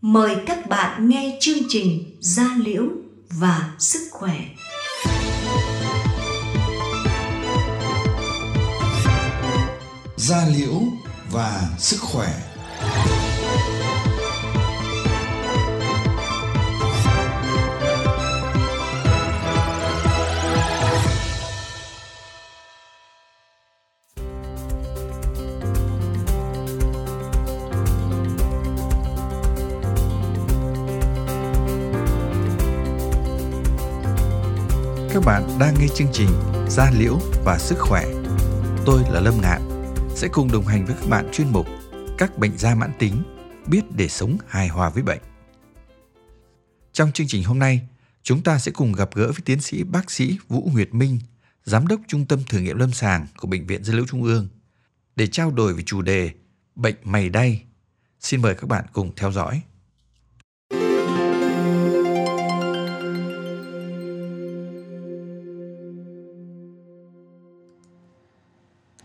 Mời các bạn nghe chương trình Gia Liễu và Sức Khỏe. Gia liễu và sức khỏe Các bạn đang nghe chương trình Da Liễu và Sức Khỏe. Tôi là Lâm Ngạn, sẽ cùng đồng hành với các bạn chuyên mục Các bệnh da mãn tính, biết để sống hài hòa với bệnh. Trong chương trình hôm nay, chúng ta sẽ cùng gặp gỡ với tiến sĩ bác sĩ Vũ Nguyệt Minh, Giám đốc Trung tâm Thử nghiệm Lâm sàng của Bệnh viện Dân Liễu Trung ương, để trao đổi về chủ đề Bệnh mày đay. Xin mời các bạn cùng theo dõi.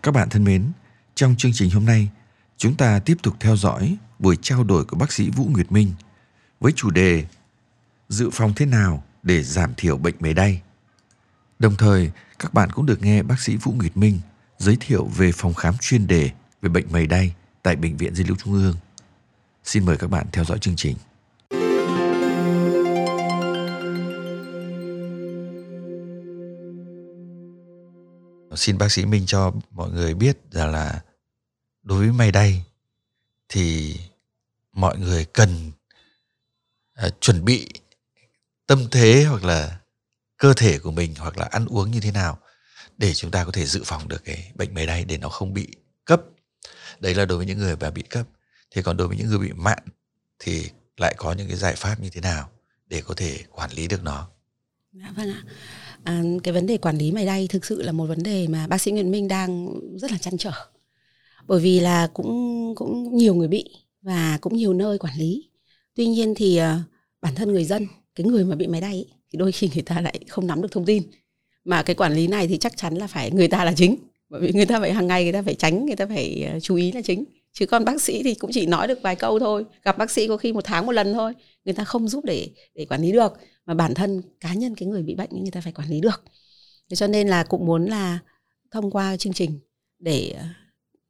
Các bạn thân mến, trong chương trình hôm nay, chúng ta tiếp tục theo dõi buổi trao đổi của bác sĩ Vũ Nguyệt Minh với chủ đề Dự phòng thế nào để giảm thiểu bệnh mề đay. Đồng thời, các bạn cũng được nghe bác sĩ Vũ Nguyệt Minh giới thiệu về phòng khám chuyên đề về bệnh mề đay tại Bệnh viện Di Liễu Trung ương. Xin mời các bạn theo dõi chương trình. Xin bác sĩ Minh cho mọi người biết rằng là đối với mày đây thì mọi người cần uh, chuẩn bị tâm thế hoặc là cơ thể của mình hoặc là ăn uống như thế nào để chúng ta có thể dự phòng được cái bệnh mày đay để nó không bị cấp. Đấy là đối với những người mà bị cấp. Thế còn đối với những người bị mạn thì lại có những cái giải pháp như thế nào để có thể quản lý được nó? Dạ vâng ạ à, cái vấn đề quản lý mày đay thực sự là một vấn đề mà bác sĩ Nguyễn Minh đang rất là chăn trở. Bởi vì là cũng cũng nhiều người bị và cũng nhiều nơi quản lý. Tuy nhiên thì uh, bản thân người dân cái người mà bị máy đay thì đôi khi người ta lại không nắm được thông tin. Mà cái quản lý này thì chắc chắn là phải người ta là chính. Bởi vì người ta phải hàng ngày người ta phải tránh người ta phải ờ, chú ý là chính. Chứ còn bác sĩ thì cũng chỉ nói được vài câu thôi. Gặp bác sĩ có khi một tháng một lần thôi. Người ta không giúp để để quản lý được mà bản thân cá nhân cái người bị bệnh người ta phải quản lý được. Thế cho nên là cũng muốn là thông qua chương trình để ờ,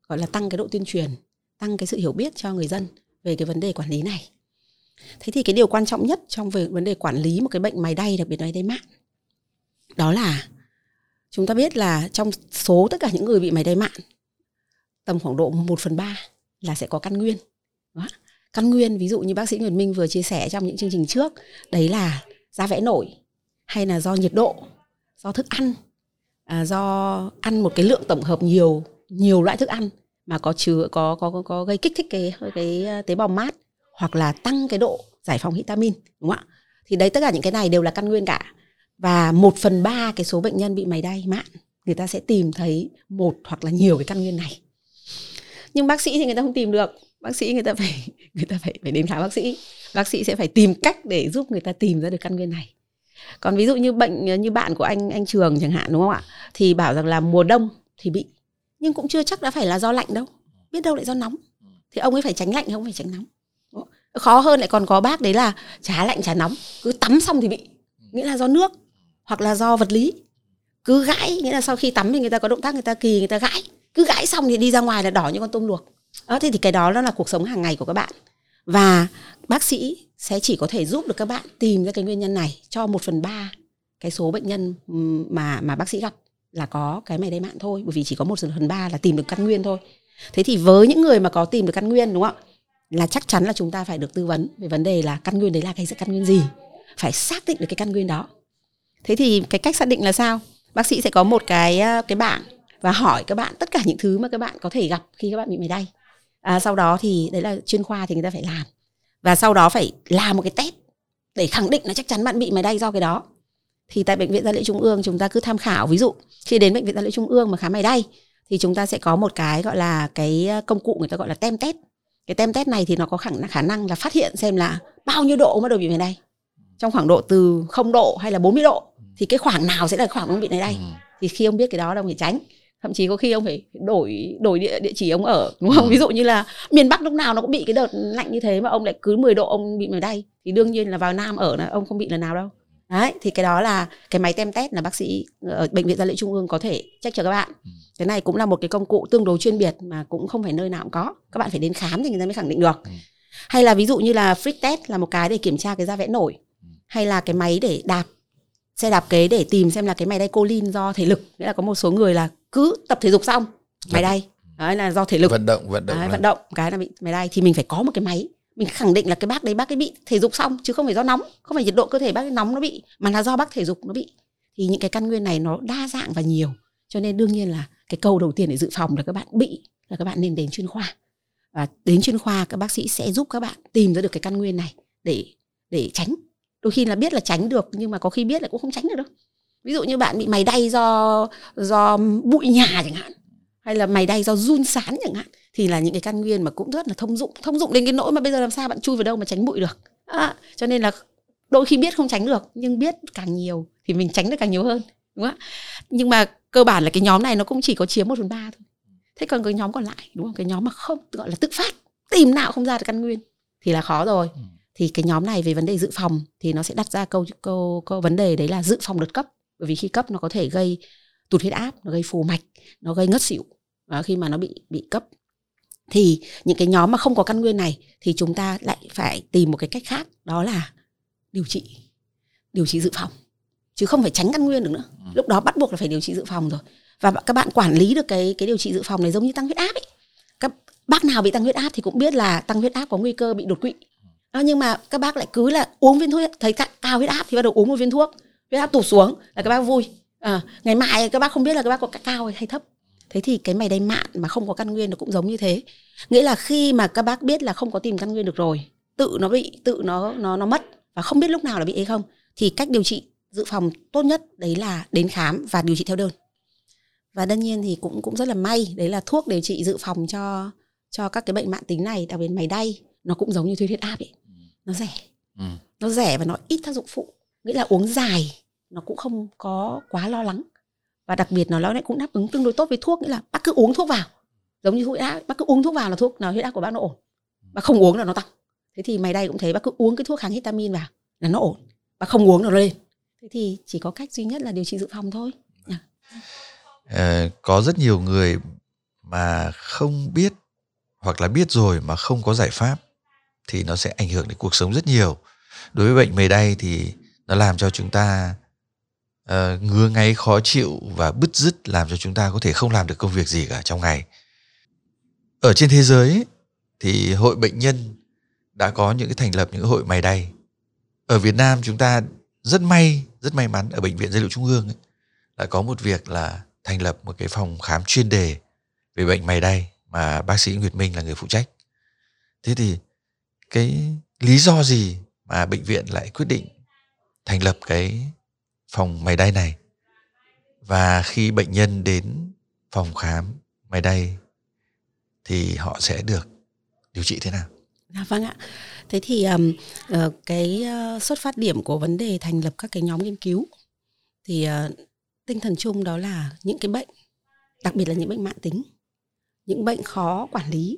gọi là tăng cái độ tuyên truyền, tăng cái sự hiểu biết cho người dân về cái vấn đề quản lý này. Thế thì cái điều quan trọng nhất trong về vấn đề quản lý một cái bệnh mày đay, đặc biệt là đay mạn đó là chúng ta biết là trong số tất cả những người bị mày đay mạn tầm khoảng độ 1 phần ba là sẽ có căn nguyên. Đó. căn nguyên, ví dụ như bác sĩ Nguyễn Minh vừa chia sẻ trong những chương trình trước, đấy là da vẽ nổi hay là do nhiệt độ do thức ăn à, do ăn một cái lượng tổng hợp nhiều nhiều loại thức ăn mà có chứa có có có, có gây kích thích cái cái à, tế bào mát hoặc là tăng cái độ giải phóng vitamin đúng không ạ? Thì đấy tất cả những cái này đều là căn nguyên cả. Và một phần ba cái số bệnh nhân bị mày đay mạn người ta sẽ tìm thấy một hoặc là nhiều cái căn nguyên này. Nhưng bác sĩ thì người ta không tìm được. Bác sĩ người ta phải người ta phải phải đến khám bác sĩ. Bác sĩ sẽ phải tìm cách để giúp người ta tìm ra được căn nguyên này. Còn ví dụ như bệnh, như bạn của anh anh trường chẳng hạn, đúng không ạ? Thì bảo rằng là mùa đông thì bị. Nhưng cũng chưa chắc đã phải là do lạnh đâu. Biết đâu lại do nóng. Thì ông ấy phải tránh lạnh không phải tránh nóng. Khó hơn lại còn có bác đấy là chả lạnh, chả nóng, cứ tắm xong thì bị. Nghĩa là do nước, hoặc là do vật lý. Cứ gãi, nghĩa là sau khi tắm thì người ta có động tác, người ta kỳ, người ta gãi. Cứ gãi xong thì đi ra ngoài là đỏ như con tôm luộc. Ờ, đó thì, thì cái đó nó là cuộc sống hàng ngày của các bạn. Và bác sĩ sẽ chỉ có thể giúp được các bạn tìm ra cái nguyên nhân này cho một phần ba cái số bệnh nhân ừ, mà mà bác sĩ gặp là có cái mày đay mạn thôi. Bởi vì chỉ có một phần ba là tìm được căn nguyên thôi. Thế thì với những người mà có tìm được căn nguyên đúng không ạ? Là chắc chắn là chúng ta phải được tư vấn về vấn đề là căn nguyên đấy là cái căn nguyên gì. Phải xác định được cái căn nguyên đó. Thế thì cái cách xác định là sao? Bác sĩ sẽ có một cái ờ, cái bảng và hỏi các bạn tất cả những thứ mà các bạn có thể gặp khi các bạn bị mày đay à, sau đó thì đấy là chuyên khoa thì người ta phải làm. Và sau đó phải làm một cái test để khẳng định là chắc chắn bạn bị mày đay do cái đó. Thì tại bệnh viện gia liễu trung ương chúng ta cứ tham khảo. Ví dụ khi đến bệnh viện gia liễu trung ương mà khám mày đay thì chúng ta sẽ có một cái gọi là cái công cụ người ta gọi là tem test. Cái tem test này thì nó có khả năng khả năng là phát hiện xem là bao nhiêu độ bắt đầu bị mày đay. Trong khoảng độ từ 0 độ hay là 40 độ thì cái khoảng nào sẽ là khoảng ông bị này đây thì khi ông biết cái đó là ông phải tránh thậm chí có khi ông phải đổi đổi địa địa chỉ ông ở đúng không Ừ. ví dụ như là miền bắc lúc nào nó cũng bị cái đợt lạnh như thế mà ông lại cứ 10 độ ông bị mày đay thì đương nhiên là vào nam ở là ông không bị lần nào đâu đấy thì cái đó là cái máy tem test là bác sĩ ở bệnh viện gia liễu trung ương có thể check cho các bạn Ừ. cái này cũng là một cái công cụ tương đối chuyên biệt mà cũng không phải nơi nào cũng có các bạn phải đến khám thì người ta mới khẳng định được Ừ. hay là ví dụ như là freak test là một cái để kiểm tra cái da vẽ nổi Ừ. hay là cái máy để đạp xe đạp kế để tìm xem là cái máy đay colin do thể lực nghĩa là có một số người là cứ tập thể dục xong máy đay. Đấy là do thể lực. Vận động vận động Đấy, vận động. Cái là bị máy đay. Thì mình phải có một cái máy. Mình khẳng định là cái bác đấy bác ấy bị thể dục xong chứ không phải do nóng. Không phải nhiệt độ cơ thể bác ấy nóng nó bị mà là do bác thể dục nó bị. Thì những cái căn nguyên này nó đa dạng và nhiều. Cho nên đương nhiên là cái câu đầu tiên để dự phòng là các bạn bị là các bạn nên đến chuyên khoa. Và đến chuyên khoa các bác sĩ sẽ giúp các bạn tìm ra được cái căn nguyên này để để tránh. Đôi khi là biết là tránh được nhưng mà có khi biết là cũng không tránh được đâu ví dụ như bạn bị mày đay do do bụi nhà chẳng hạn hay là mày đay do run sán chẳng hạn thì là những cái căn nguyên mà cũng rất là thông dụng thông dụng đến cái nỗi mà bây giờ làm sao bạn chui vào đâu mà tránh bụi được. À, cho nên là đôi khi biết không tránh được nhưng biết càng nhiều thì mình tránh được càng nhiều hơn đúng không ạ? Nhưng mà cơ bản là cái nhóm này nó cũng chỉ có chiếm một phần ba thôi. Thế còn cái nhóm còn lại đúng không? Cái nhóm mà không gọi là tự phát tìm nào không ra được căn nguyên thì là khó rồi. Ừ. thì cái nhóm này về vấn đề dự phòng thì nó sẽ đặt ra câu câu câu vấn đề đấy là dự phòng đợt cấp bởi vì khi cấp nó có thể gây tụt huyết áp nó gây phù mạch nó gây ngất xỉu. Đó, khi mà nó bị bị cấp thì những cái nhóm mà không có căn nguyên này thì chúng ta lại phải tìm một cái cách khác đó là điều trị điều trị dự phòng. Chứ không phải tránh căn nguyên được nữa. Ừ. lúc đó bắt buộc là phải điều trị dự phòng rồi. Và các bạn quản lý được cái cái điều trị dự phòng này giống như tăng huyết áp ấy. Các bác nào bị tăng huyết áp thì cũng biết là tăng huyết áp có nguy cơ bị đột quỵ. Đó, nhưng mà các bác lại cứ là uống viên thuốc thấy ca- cao huyết áp thì bắt đầu uống một viên thuốc huyết áp tụt xuống là các bác vui. À, ngày mai các bác không biết là các bác có cao hay thấp. Thế thì cái mày đay mạn mà không có căn nguyên nó cũng giống như thế. Nghĩa là khi mà các bác biết là không có tìm căn nguyên được rồi tự nó bị tự nó nó nó mất và không biết lúc nào là bị hay không thì cách điều trị dự phòng tốt nhất đấy là đến khám và điều trị theo đơn. Và đương nhiên thì cũng cũng rất là may đấy là thuốc điều trị dự phòng cho cho các cái bệnh mạng tính này đặc biệt mày đay nó cũng giống như thuốc huyết áp ấy. Nó rẻ. Ừ. nó rẻ và nó ít tác dụng phụ. Nghĩa là uống dài nó cũng không có quá lo lắng. Và đặc biệt nó nó lại cũng đáp ứng tương đối tốt với thuốc nghĩa là bác cứ uống thuốc vào. Giống như huyết áp bác cứ uống thuốc vào là thuốc nào huyết áp của bác nó ổn. Bác không uống là nó tăng. Thế thì mày đây cũng thấy bác cứ uống cái thuốc kháng histamin vào là nó ổn. Bác không uống là nó lên. Thế thì chỉ có cách duy nhất là điều trị dự phòng thôi. À, có rất nhiều người mà không biết hoặc là biết rồi mà không có giải pháp thì nó sẽ ảnh hưởng đến cuộc sống rất nhiều. Đối với bệnh mề đay thì nó làm cho chúng ta uh, ngứa ngáy khó chịu và bứt rứt làm cho chúng ta có thể không làm được công việc gì cả trong ngày ở trên thế giới ấy, thì hội bệnh nhân đã có những cái thành lập những cái hội mày đay ở Việt Nam chúng ta rất may rất may mắn ở bệnh viện dây liệu Trung ương ấy, đã có một việc là thành lập một cái phòng khám chuyên đề về bệnh mày đay mà bác sĩ Nguyệt Minh là người phụ trách. Thế thì cái lý do gì mà bệnh viện lại quyết định thành lập cái phòng mày đay này? Và khi bệnh nhân đến phòng khám mày đay thì họ sẽ được điều trị thế nào? À, vâng ạ. Thế thì um, uh, cái uh, xuất phát điểm của vấn đề thành lập các cái nhóm nghiên cứu thì uh, tinh thần chung đó là những cái bệnh, đặc biệt là những bệnh mạng tính, những bệnh khó quản lý,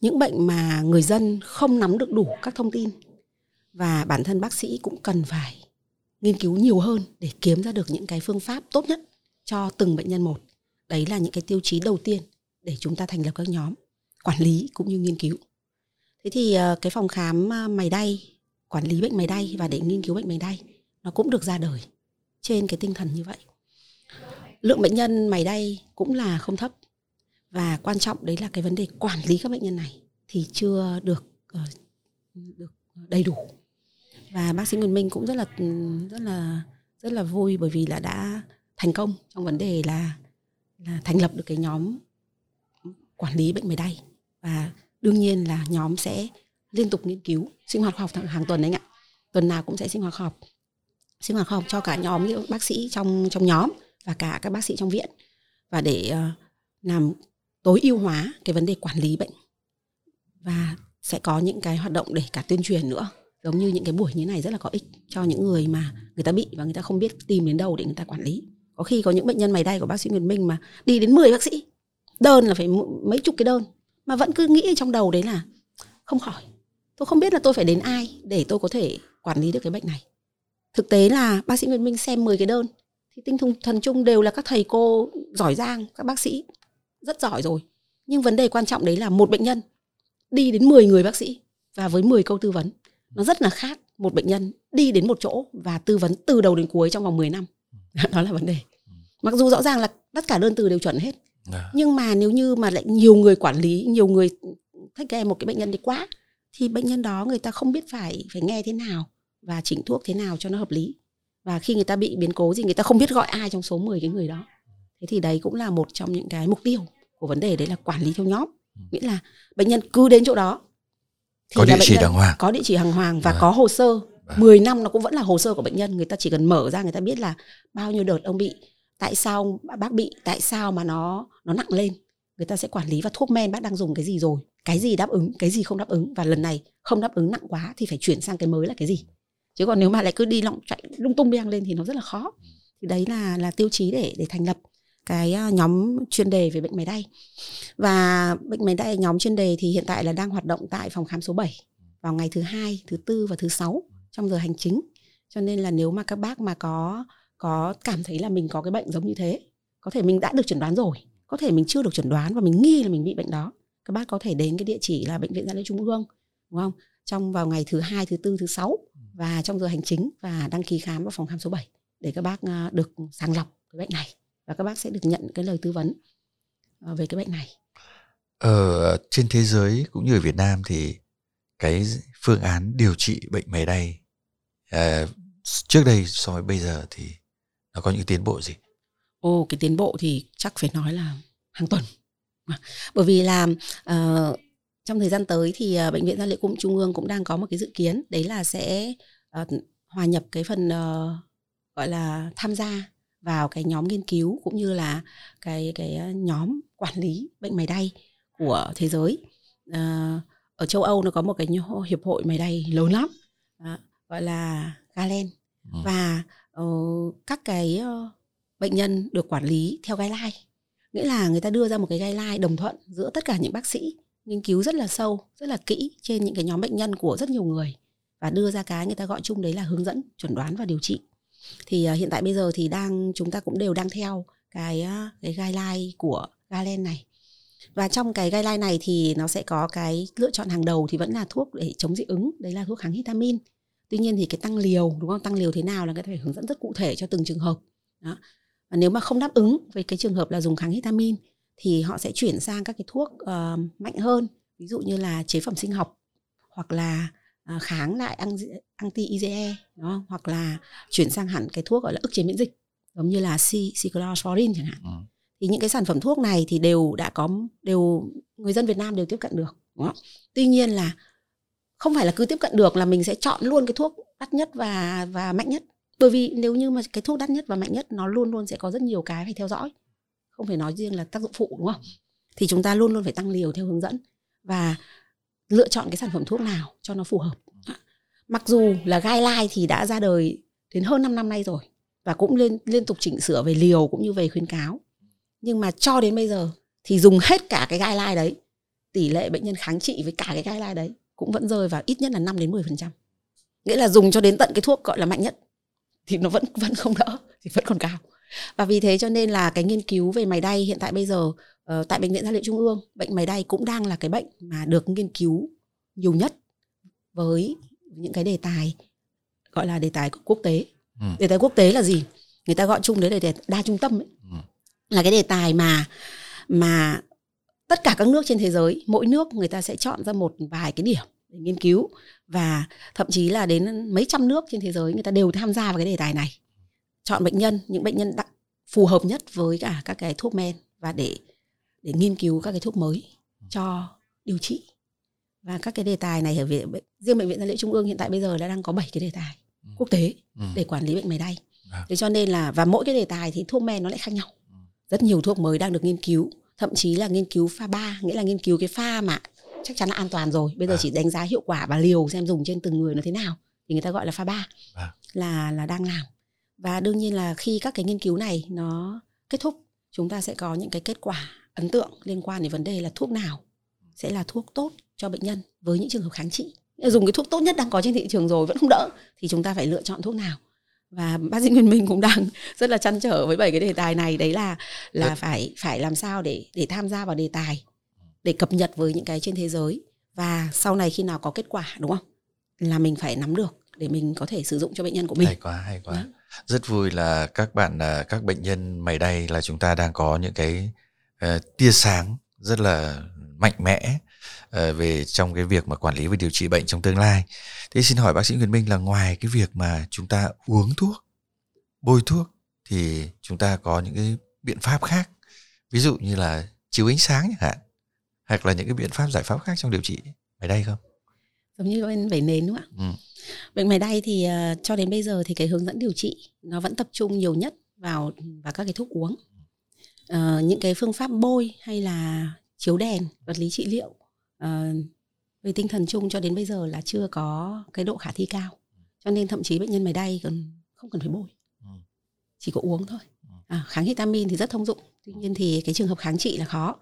những bệnh mà người dân không nắm được đủ các thông tin và bản thân bác sĩ cũng cần phải nghiên cứu nhiều hơn để kiếm ra được những cái phương pháp tốt nhất cho từng bệnh nhân một. Đấy là những cái tiêu chí đầu tiên để chúng ta thành lập các nhóm quản lý cũng như nghiên cứu. Thế thì ờ, cái phòng khám ờ, mày đay, quản lý bệnh mày đay và để nghiên cứu bệnh mày đay nó cũng được ra đời trên cái tinh thần như vậy. Lượng bệnh nhân mày đay cũng là không thấp và quan trọng đấy là cái vấn đề quản lý các bệnh nhân này thì chưa được ờ, được đầy đủ. Và bác sĩ Nguyễn Minh cũng rất là ừ, rất là rất là vui bởi vì là đã thành công trong vấn đề là là thành lập được cái nhóm quản lý bệnh mề đay. Và đương nhiên là nhóm sẽ liên tục nghiên cứu sinh hoạt khoa học hàng tuần đấy anh ạ. Tuần nào cũng sẽ sinh hoạt khoa học sinh hoạt khoa học cho cả nhóm những bác sĩ trong trong nhóm và cả các bác sĩ trong viện. Và để uh, làm tối ưu hóa cái vấn đề quản lý bệnh. Và sẽ có những cái hoạt động để cả tuyên truyền nữa giống như những cái buổi như này rất là có ích cho những người mà người ta bị và người ta không biết tìm đến đâu để người ta quản lý. Có khi có những bệnh nhân mày đay của bác sĩ Nguyễn Minh mà đi đến 10 bác sĩ, đơn là phải mấy chục cái đơn, mà vẫn cứ nghĩ trong đầu đấy là không khỏi. Tôi không biết là tôi phải đến ai để tôi có thể quản lý được cái bệnh này. Thực tế là bác sĩ Nguyễn Minh xem 10 cái đơn, thì tinh thông thần chung đều là các thầy cô giỏi giang, các bác sĩ rất giỏi rồi. Nhưng vấn đề quan trọng đấy là một bệnh nhân đi đến 10 người bác sĩ và với 10 câu tư vấn nó rất là khác một bệnh nhân đi đến một chỗ và tư vấn từ đầu đến cuối trong vòng 10 năm. Đó là vấn đề. Mặc dù rõ ràng là tất cả đơn từ đều chuẩn hết à. nhưng mà nếu như mà lại nhiều người quản lý nhiều người thích kê một cái bệnh nhân đi quá thì bệnh nhân đó người ta không biết phải phải nghe thế nào và chỉnh thuốc thế nào cho nó hợp lý. Và khi người ta bị biến cố gì người ta không biết gọi ai trong số 10 cái người đó. Thế thì đấy cũng là một trong những cái mục tiêu của vấn đề đấy là quản lý theo nhóm. Ừ. nghĩa là bệnh nhân cứ đến chỗ đó thì có địa chỉ đàng hoàng. có địa chỉ hàng hoàng và à. có hồ sơ. À. 10 năm nó cũng vẫn là hồ sơ của bệnh nhân. Người ta chỉ cần mở ra người ta biết là bao nhiêu đợt ông bị tại sao bác bị tại sao mà nó nó nặng lên. Người ta sẽ quản lý và thuốc men bác đang dùng cái gì rồi. Cái gì đáp ứng cái gì không đáp ứng. Và lần này không đáp ứng nặng quá thì phải chuyển sang cái mới là cái gì. Chứ còn nếu mà lại cứ đi lọng chạy lung tung beng lên thì nó rất là khó. Thì đấy là là tiêu chí để để thành lập cái à, nhóm chuyên đề về bệnh máy đay. Và bệnh máy đay nhóm chuyên đề thì hiện tại là đang hoạt động tại phòng khám số 7 vào ngày thứ hai, thứ tư và thứ sáu trong giờ hành chính. Cho nên là nếu mà các bác mà có có cảm thấy là mình có cái bệnh giống như thế, có thể mình đã được chẩn đoán rồi, có thể mình chưa được chẩn đoán và mình nghi là mình bị bệnh đó, các bác có thể đến cái địa chỉ là bệnh viện gia liễu trung ương, đúng không? Trong vào ngày thứ hai, thứ tư, thứ sáu và trong giờ hành chính và đăng ký khám vào phòng khám số 7 để các bác à, được sàng lọc cái bệnh này và các bác sẽ được nhận cái lời tư vấn à, về cái bệnh này. Ở trên thế giới cũng như ở Việt Nam thì cái phương án điều trị bệnh mề đay à, trước đây so với bây giờ thì nó có những tiến bộ gì? Ồ, cái tiến bộ thì chắc phải nói là hàng tuần. Bởi vì là uh, trong thời gian tới thì uh, bệnh viện gia liễu cụm trung ương cũng đang có một cái dự kiến đấy là sẽ uh, hòa nhập cái phần uh, gọi là tham gia vào cái nhóm nghiên cứu cũng như là cái cái nhóm quản lý bệnh mày đay của thế giới. Uh, ở châu Âu nó có một cái hiệp hội mày đay lớn lắm gọi là Galen. Ừ. và uh, các cái uh, bệnh nhân được quản lý theo guideline. Nghĩa là người ta đưa ra một cái guideline đồng thuận giữa tất cả những bác sĩ nghiên cứu rất là sâu rất là kỹ trên những cái nhóm bệnh nhân của rất nhiều người và đưa ra cái người ta gọi chung đấy là hướng dẫn chuẩn đoán và điều trị thì uh, hiện tại bây giờ thì đang chúng ta cũng đều đang theo cái uh, cái guideline của Galen này. Và trong cái guideline này thì nó sẽ có cái lựa chọn hàng đầu thì vẫn là thuốc để chống dị ứng đấy là thuốc kháng histamin tuy nhiên thì cái tăng liều đúng không? Tăng liều thế nào là người ta phải hướng dẫn rất cụ thể cho từng trường hợp. Đó. Và nếu mà không đáp ứng với cái trường hợp là dùng kháng histamin thì họ sẽ chuyển sang các cái thuốc uh, mạnh hơn ví dụ như là chế phẩm sinh học hoặc là kháng lại anti IgE đúng không? hoặc là chuyển sang hẳn cái thuốc gọi là ức chế miễn dịch giống như là cyclosporin chẳng hạn ừ. thì những cái sản phẩm thuốc này thì đều đã có đều người dân Việt Nam đều tiếp cận được đúng không? tuy nhiên là không phải là cứ tiếp cận được là mình sẽ chọn luôn cái thuốc đắt nhất và và mạnh nhất bởi vì nếu như mà cái thuốc đắt nhất và mạnh nhất nó luôn luôn sẽ có rất nhiều cái phải theo dõi không phải nói riêng là tác dụng phụ đúng không thì chúng ta luôn luôn phải tăng liều theo hướng dẫn và lựa chọn cái sản phẩm thuốc nào cho nó phù hợp. Mặc dù là guideline thì đã ra đời đến hơn 5 năm nay rồi và cũng liên liên tục chỉnh sửa về liều cũng như về khuyến cáo. Nhưng mà cho đến bây giờ thì dùng hết cả cái guideline đấy, tỷ lệ bệnh nhân kháng trị với cả cái guideline đấy cũng vẫn rơi vào ít nhất là 5 đến 10%. Nghĩa là dùng cho đến tận cái thuốc gọi là mạnh nhất thì nó vẫn vẫn không đỡ, thì vẫn còn cao. Và vì thế cho nên là cái nghiên cứu về mày đay hiện tại bây giờ uh, tại bệnh viện gia liễu trung ương bệnh mày đay cũng đang là cái bệnh mà được nghiên cứu nhiều nhất với những cái đề tài gọi là đề tài quốc tế ừ. đề tài quốc tế là gì người ta gọi chung đấy là đề đa trung tâm ấy. Ừ. là cái đề tài mà mà tất cả các nước trên thế giới mỗi nước người ta sẽ chọn ra một vài cái điểm để nghiên cứu và thậm chí là đến mấy trăm nước trên thế giới người ta đều tham gia vào cái đề tài này chọn bệnh nhân những bệnh nhân đặc, phù hợp nhất với cả các cái thuốc men và để để nghiên cứu các cái thuốc mới cho điều trị và các cái đề tài này ở viện riêng bệnh viện gia liễu trung ương hiện tại bây giờ đã đang có 7 cái đề tài ừ. quốc tế ừ. để quản lý bệnh mày đay à. thế cho nên là và mỗi cái đề tài thì thuốc men nó lại khác nhau ừ. rất nhiều thuốc mới đang được nghiên cứu thậm chí là nghiên cứu pha ba nghĩa là nghiên cứu cái pha mà chắc chắn là an toàn rồi bây giờ à. chỉ đánh giá hiệu quả và liều xem dùng trên từng người nó thế nào thì người ta gọi là pha ba à. là là đang làm và đương nhiên là khi các cái nghiên cứu này nó kết thúc chúng ta sẽ có những cái kết quả ấn tượng liên quan đến vấn đề là thuốc nào sẽ là thuốc tốt cho bệnh nhân với những trường hợp kháng trị. Dùng cái thuốc tốt nhất đang có trên thị trường rồi vẫn không đỡ thì chúng ta phải lựa chọn thuốc nào. Và bác sĩ Nguyên Minh cũng đang rất là chăn trở với bảy cái đề tài này đấy là là Rất... phải phải làm sao để để tham gia vào đề tài để cập nhật với những cái trên thế giới. Và sau này khi nào có kết quả đúng không? Là mình phải nắm được để mình có thể sử dụng cho bệnh nhân của mình. Hay quá hay quá. Đó. rất vui là các bạn à, các bệnh nhân mày đây là chúng ta đang có những cái uh, tia sáng rất là mạnh mẽ uh, về trong cái việc mà quản lý và điều trị bệnh trong tương lai. Thế xin hỏi bác sĩ Nguyễn Minh là ngoài cái việc mà chúng ta uống thuốc bôi thuốc thì chúng ta có những cái biện pháp khác ví dụ như là chiếu ánh sáng chẳng hạn hoặc là những cái biện pháp giải pháp khác trong điều trị mày đây không? Giống như bên vẩy nến đúng không ạ? Ừ. bệnh mày đay thì uh, cho đến bây giờ thì cái hướng dẫn điều trị nó vẫn tập trung nhiều nhất vào vào các cái thuốc uống uh, những cái phương pháp bôi hay là chiếu đèn vật lý trị liệu uh, về tinh thần chung cho đến bây giờ là chưa có cái độ khả thi cao. Cho nên thậm chí bệnh nhân mày đay còn không cần phải bôi. Ừ. chỉ có uống thôi. Ừ. à, kháng histamin thì rất thông dụng. Tuy nhiên thì cái trường hợp kháng trị là khó.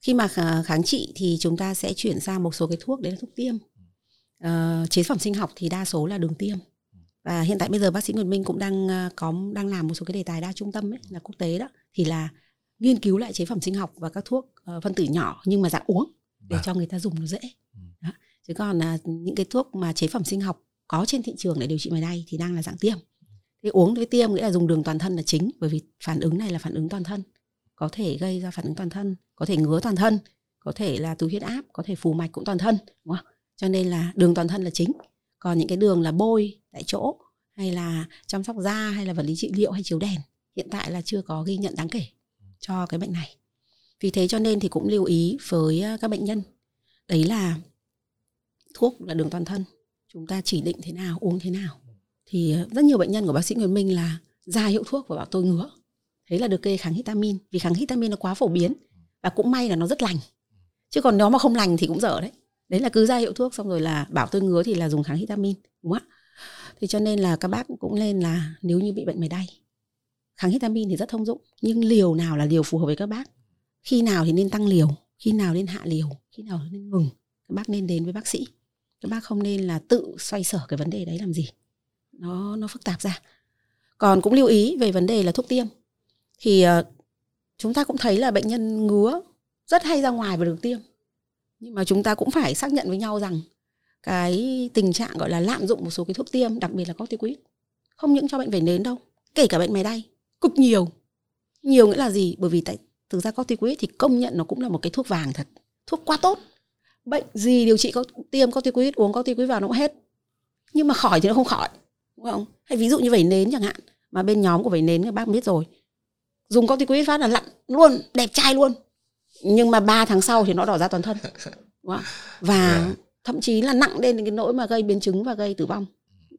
Khi mà kháng trị thì chúng ta sẽ chuyển sang một số cái thuốc đấy là thuốc tiêm. Uh, chế phẩm sinh học thì đa số là đường tiêm. Và hiện tại bây giờ bác sĩ Nguyễn Minh cũng đang có đang làm một số cái đề tài đa trung tâm ấy là quốc tế đó. Thì là nghiên cứu lại chế phẩm sinh học và các thuốc uh, phân tử nhỏ nhưng mà dạng uống để à. cho người ta dùng nó dễ ừ. đó. chứ còn là những cái thuốc mà chế phẩm sinh học có trên thị trường để điều trị mày đay thì đang là dạng tiêm thì uống với tiêm nghĩa là dùng đường toàn thân là chính bởi vì phản ứng này là phản ứng toàn thân có thể gây ra phản ứng toàn thân có thể ngứa toàn thân có thể là tụt huyết áp có thể phù mạch cũng toàn thân đúng không cho nên là đường toàn thân là chính còn những cái đường là bôi tại chỗ hay là chăm sóc da hay là vật lý trị liệu hay chiếu đèn hiện tại là chưa có ghi nhận đáng kể cho cái bệnh này. Vì thế cho nên thì cũng lưu ý với à, các bệnh nhân. Đấy là thuốc là đường toàn thân. Chúng ta chỉ định thế nào, uống thế nào. Thì à, rất nhiều bệnh nhân của bác sĩ Nguyễn Minh là ra hiệu thuốc và bảo tôi ngứa. Thế là được kê kháng histamin vì kháng histamin nó quá phổ biến và cũng may là nó rất lành. Chứ còn nếu mà không lành thì cũng dở đấy. Đấy là cứ ra hiệu thuốc xong rồi là bảo tôi ngứa thì là dùng kháng histamin đúng không ạ? Thì cho nên là các bác cũng lên là nếu như bị bệnh mề đay kháng histamin thì rất thông dụng nhưng liều nào là liều phù hợp với các bác? Khi nào thì nên tăng liều khi nào nên hạ liều khi nào nên ngừng? Các bác nên đến với bác sĩ. Các bác không nên là tự xoay sở cái vấn đề đấy làm gì. Nó nó phức tạp ra. Còn cũng lưu ý về vấn đề là thuốc tiêm. Thì uh, chúng ta cũng thấy là bệnh nhân ngứa rất hay ra ngoài và được tiêm. Nhưng mà chúng ta cũng phải xác nhận với nhau rằng cái tình trạng gọi là lạm dụng một số cái thuốc tiêm đặc biệt là corticoid không những cho bệnh vẩy nến đâu kể cả bệnh mày đay cực nhiều. Nhiều nghĩa là gì? Bởi vì tại thực ra corticoid thì công nhận nó cũng là một cái thuốc vàng thật. Thuốc quá tốt. Bệnh gì điều trị có tiêm corticoid uống corticoid vào nó cũng hết. Nhưng mà khỏi thì nó không khỏi đúng không? Hay ví dụ như vẩy nến chẳng hạn mà bên nhóm của vẩy nến các bác biết rồi. Dùng corticoid phát là lặn luôn đẹp trai luôn. Nhưng mà 3 tháng sau thì nó đỏ ra toàn thân và yeah. Dạ. thậm chí là nặng đến cái nỗi mà gây biến chứng và gây tử vong.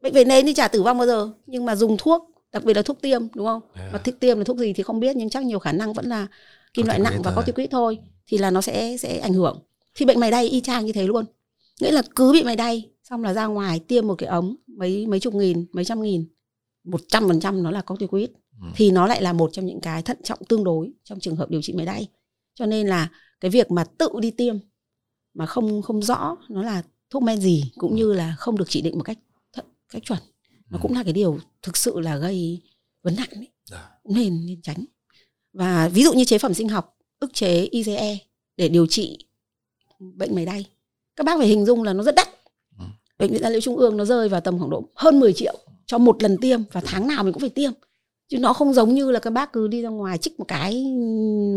Bệnh về nến thì chả tử vong bao giờ nhưng mà dùng thuốc đặc biệt là thuốc tiêm đúng không? Yeah. Và thuốc tiêm là thuốc gì thì không biết nhưng chắc nhiều khả năng vẫn là kim loại nặng và corticoid thôi thì là nó sẽ sẽ ảnh hưởng. Thì bệnh mày đay y chang như thế luôn. Nghĩa là cứ bị mày đay xong là ra ngoài tiêm một cái ống mấy mấy chục nghìn mấy trăm nghìn một trăm phần trăm nó là corticoid ừ. thì nó lại là một trong những cái thận trọng tương đối trong trường hợp điều trị mày đay. Cho nên là cái việc mà tự đi tiêm mà không không rõ nó là thuốc men gì cũng như là không được chỉ định một cách cách chuẩn nó cũng là cái điều thực sự là gây vấn nạn đấy dạ. nên nên tránh. Và ví dụ như chế phẩm sinh học ức chế IgE để điều trị bệnh mày đay. Các bác phải hình dung là nó rất đắt. Ừ. bệnh viện gia liễu trung ương nó rơi vào tầm khoảng độ hơn 10 triệu cho một lần tiêm và tháng nào mình cũng phải tiêm. Chứ nó không giống như là các bác cứ đi ra ngoài trích một cái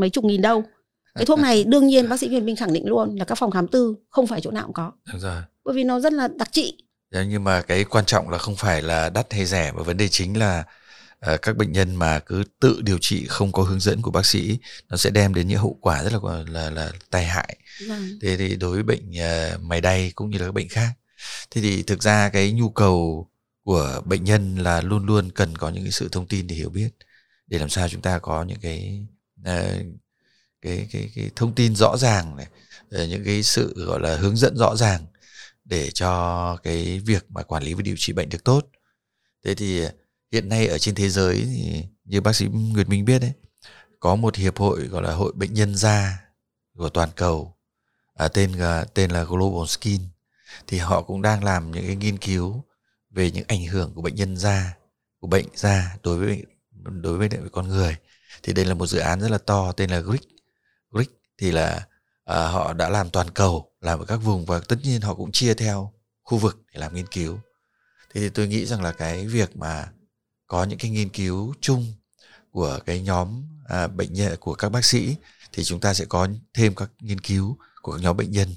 mấy chục nghìn đâu. Cái thuốc này đương nhiên bác sĩ Huyền Minh khẳng định luôn là các phòng khám tư không phải chỗ nào cũng có. Rồi. bởi vì nó rất là đặc trị. dạ, nhưng mà cái quan trọng là không phải là đắt hay rẻ mà vấn đề chính là uh, các bệnh nhân mà cứ tự điều trị không có hướng dẫn của bác sĩ nó sẽ đem đến những hậu quả rất là là là tai hại vâng. thế thì đối với bệnh uh, mày đay cũng như là các bệnh khác thế thì thực ra cái nhu cầu của bệnh nhân là luôn luôn cần có những cái sự thông tin để hiểu biết để làm sao chúng ta có những cái uh, cái cái cái thông tin rõ ràng này những cái sự gọi là hướng dẫn rõ ràng để cho cái việc mà quản lý và điều trị bệnh được tốt. Thế thì à, hiện nay ở trên thế giới thì như bác sĩ Nguyệt Minh biết đấy có một hiệp hội gọi là hội bệnh nhân da của toàn cầu à, tên tên là Global Skin. Thì họ cũng đang làm những cái nghiên cứu về những ảnh hưởng của bệnh nhân da của bệnh da đối với đối với con người. Thì đây là một dự án rất là to tên là Greek Greek thì là à, họ đã làm toàn cầu làm ở các vùng và tất nhiên họ cũng chia theo khu vực để làm nghiên cứu. Thì tôi nghĩ rằng là cái việc mà có những cái nghiên cứu chung của cái nhóm à, bệnh nhân của các bác sĩ thì chúng ta sẽ có thêm các nghiên cứu của các nhóm bệnh nhân.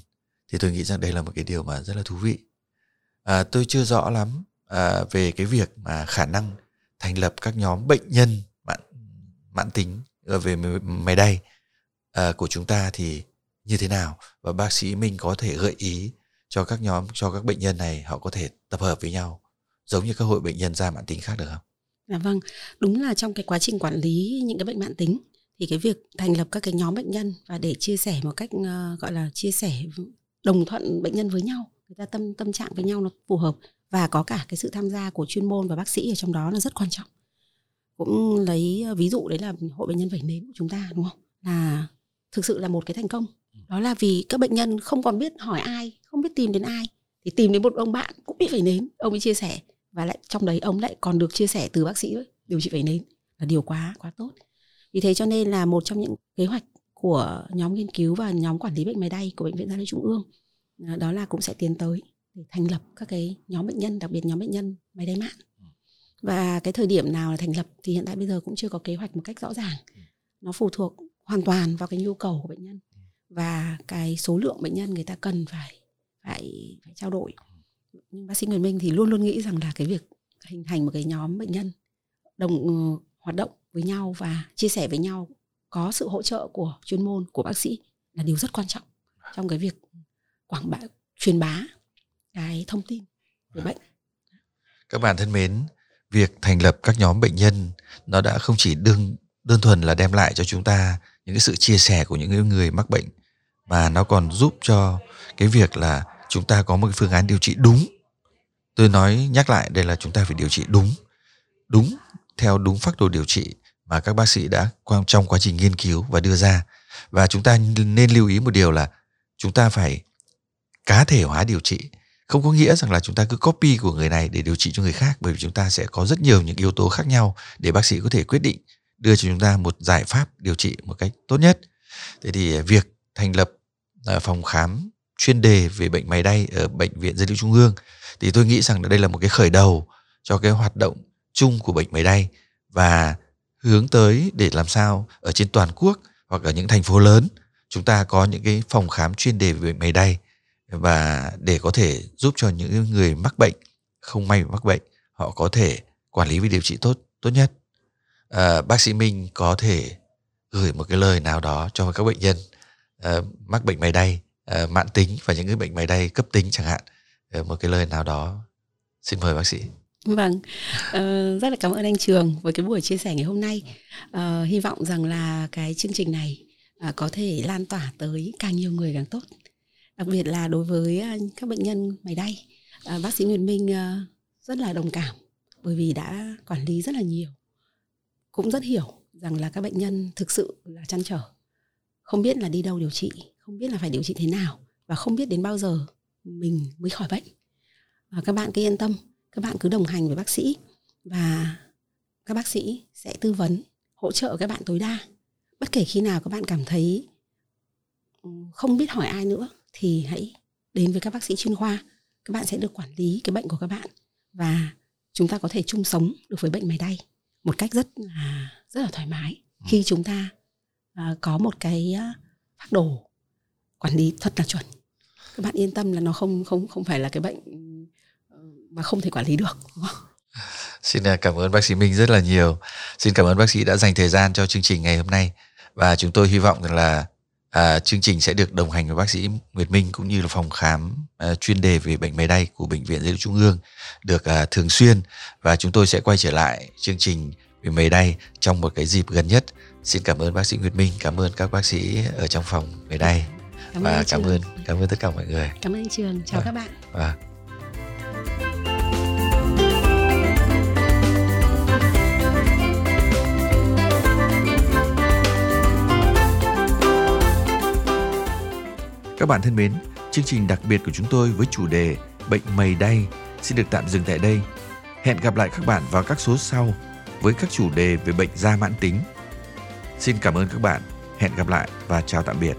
Thì tôi nghĩ rằng đây là một cái điều mà rất là thú vị. À, tôi chưa rõ lắm à, về cái việc mà khả năng thành lập các nhóm bệnh nhân mãn mãn tính ờ, về máy đay à, của chúng ta thì như thế nào và bác sĩ mình có thể gợi ý cho các nhóm cho các bệnh nhân này họ có thể tập hợp với nhau giống như các hội bệnh nhân da mãn tính khác được không? À vâng, đúng là trong cái quá trình quản lý những cái bệnh mãn tính thì cái việc thành lập các cái nhóm bệnh nhân và để chia sẻ một cách uh, gọi là chia sẻ đồng thuận bệnh nhân với nhau, người ta tâm tâm trạng với nhau nó phù hợp và có cả cái sự tham gia của chuyên môn và bác sĩ ở trong đó là rất quan trọng. Cũng lấy ờ, ví dụ đấy là hội bệnh nhân vẩy nến của chúng ta đúng không? Là thực sự là một cái thành công. Đó là vì các bệnh nhân không còn biết hỏi ai, không biết tìm đến ai. Thì tìm đến một ông bạn cũng bị vẩy nến, ông ấy chia sẻ. Và lại trong đấy ông lại còn được chia sẻ từ bác sĩ điều trị vẩy nến. Là điều quá quá tốt. Vì thế cho nên là một trong những kế hoạch của nhóm nghiên cứu và nhóm quản lý bệnh máy đay của bệnh viện gia liễu trung ương à, đó là cũng sẽ tiến tới để thành lập các cái nhóm bệnh nhân đặc biệt nhóm bệnh nhân máy đay mạng và cái thời điểm nào là thành lập thì hiện tại bây giờ cũng chưa có kế hoạch một cách rõ ràng. Nó phụ thuộc hoàn toàn vào cái nhu cầu của bệnh nhân và cái số lượng bệnh nhân người ta cần phải phải phải trao đổi nhưng bác sĩ Nguyễn Minh thì luôn luôn nghĩ rằng là cái việc hình thành một cái nhóm bệnh nhân đồng uh, hoạt động với nhau và chia sẻ với nhau có sự hỗ trợ của chuyên môn của bác sĩ là điều rất quan trọng trong cái việc quảng bá truyền bá cái thông tin về bệnh. Các bạn thân mến, việc thành lập các nhóm bệnh nhân nó đã không chỉ đơn đơn thuần là đem lại cho chúng ta những cái sự chia sẻ của những người mắc bệnh mà nó còn giúp cho cái việc là chúng ta có một phương án điều trị đúng. Tôi nói, nhắc lại đây là chúng ta phải điều trị đúng. Đúng theo đúng phác đồ điều trị mà các bác sĩ đã trong quá trình nghiên cứu và đưa ra. Và chúng ta nên lưu ý một điều là chúng ta phải cá thể hóa điều trị. Không có nghĩa rằng là chúng ta cứ copy của người này để điều trị cho người khác, bởi vì chúng ta sẽ có rất nhiều những yếu tố khác nhau để bác sĩ có thể quyết định đưa cho chúng ta một giải pháp điều trị một cách tốt nhất. Thế thì việc thành lập Ờ, phòng khám chuyên đề về bệnh máy đay ở bệnh viện dân liễu Trung ương. Thì tôi nghĩ rằng đây là một cái khởi đầu cho cái hoạt động chung của bệnh máy đay và hướng tới để làm sao ở trên toàn quốc hoặc ở những thành phố lớn chúng ta có những cái phòng khám chuyên đề về bệnh máy đay và để có thể giúp cho những người mắc bệnh không may mắc bệnh họ có thể quản lý và điều trị tốt tốt nhất. À, bác sĩ Minh có thể gửi một cái lời nào đó cho các bệnh nhân uh, mắc bệnh máy đay ờ, uh, mãn tính và những cái bệnh máy đay cấp tính chẳng hạn. Uh, một cái lời nào đó. Xin mời bác sĩ. Vâng, uh, rất là cảm ơn anh Trường với cái buổi chia sẻ ngày hôm nay. Uh, hy vọng rằng là cái chương trình này uh, có thể lan tỏa tới càng nhiều người càng tốt. Đặc biệt là đối với uh, các bệnh nhân máy đay, uh, bác sĩ Nguyễn Minh uh, rất là đồng cảm bởi vì đã quản lý rất là nhiều, cũng rất hiểu rằng là các bệnh nhân thực sự là chăn trở, không biết là đi đâu điều trị, không biết là phải điều trị thế nào và không biết đến bao giờ mình mới khỏi bệnh. Và các bạn cứ yên tâm, các bạn cứ đồng hành với bác sĩ và các bác sĩ sẽ tư vấn hỗ trợ các bạn tối đa bất kể khi nào các bạn cảm thấy ừ, không biết hỏi ai nữa thì hãy đến với các bác sĩ chuyên khoa các bạn sẽ được quản lý cái bệnh của các bạn và chúng ta có thể chung sống được với bệnh mày đay một cách rất là rất là thoải mái ừ. khi chúng ta À, có một cái phác đồ quản lý thật là chuẩn các bạn yên tâm là nó không không không phải là cái bệnh ờ, mà không thể quản lý được đúng không? Xin à, cảm ơn bác sĩ Minh rất là nhiều. Xin cảm ơn bác sĩ đã dành thời gian cho chương trình ngày hôm nay và chúng tôi hy vọng rằng là à, chương trình sẽ được đồng hành với bác sĩ Nguyệt Minh cũng như là phòng khám à, chuyên đề về bệnh máy đay của bệnh viện Gia Trung ương được à, thường xuyên và chúng tôi sẽ quay trở lại chương trình vì mấy đây trong một cái dịp gần nhất. Xin cảm ơn bác sĩ Nguyệt Minh cảm ơn các bác sĩ ở trong phòng mấy đây. Cảm và cảm trường. ơn cảm ơn tất cả mọi người. Cảm ơn anh Trường. Chào à, các bạn. À. Các bạn thân mến, chương trình đặc biệt của chúng tôi với chủ đề Bệnh mầy đay xin được tạm dừng tại đây. Hẹn gặp lại các bạn vào các số sau với các chủ đề về bệnh da mãn tính. Xin cảm ơn các bạn. Hẹn gặp lại và chào tạm biệt.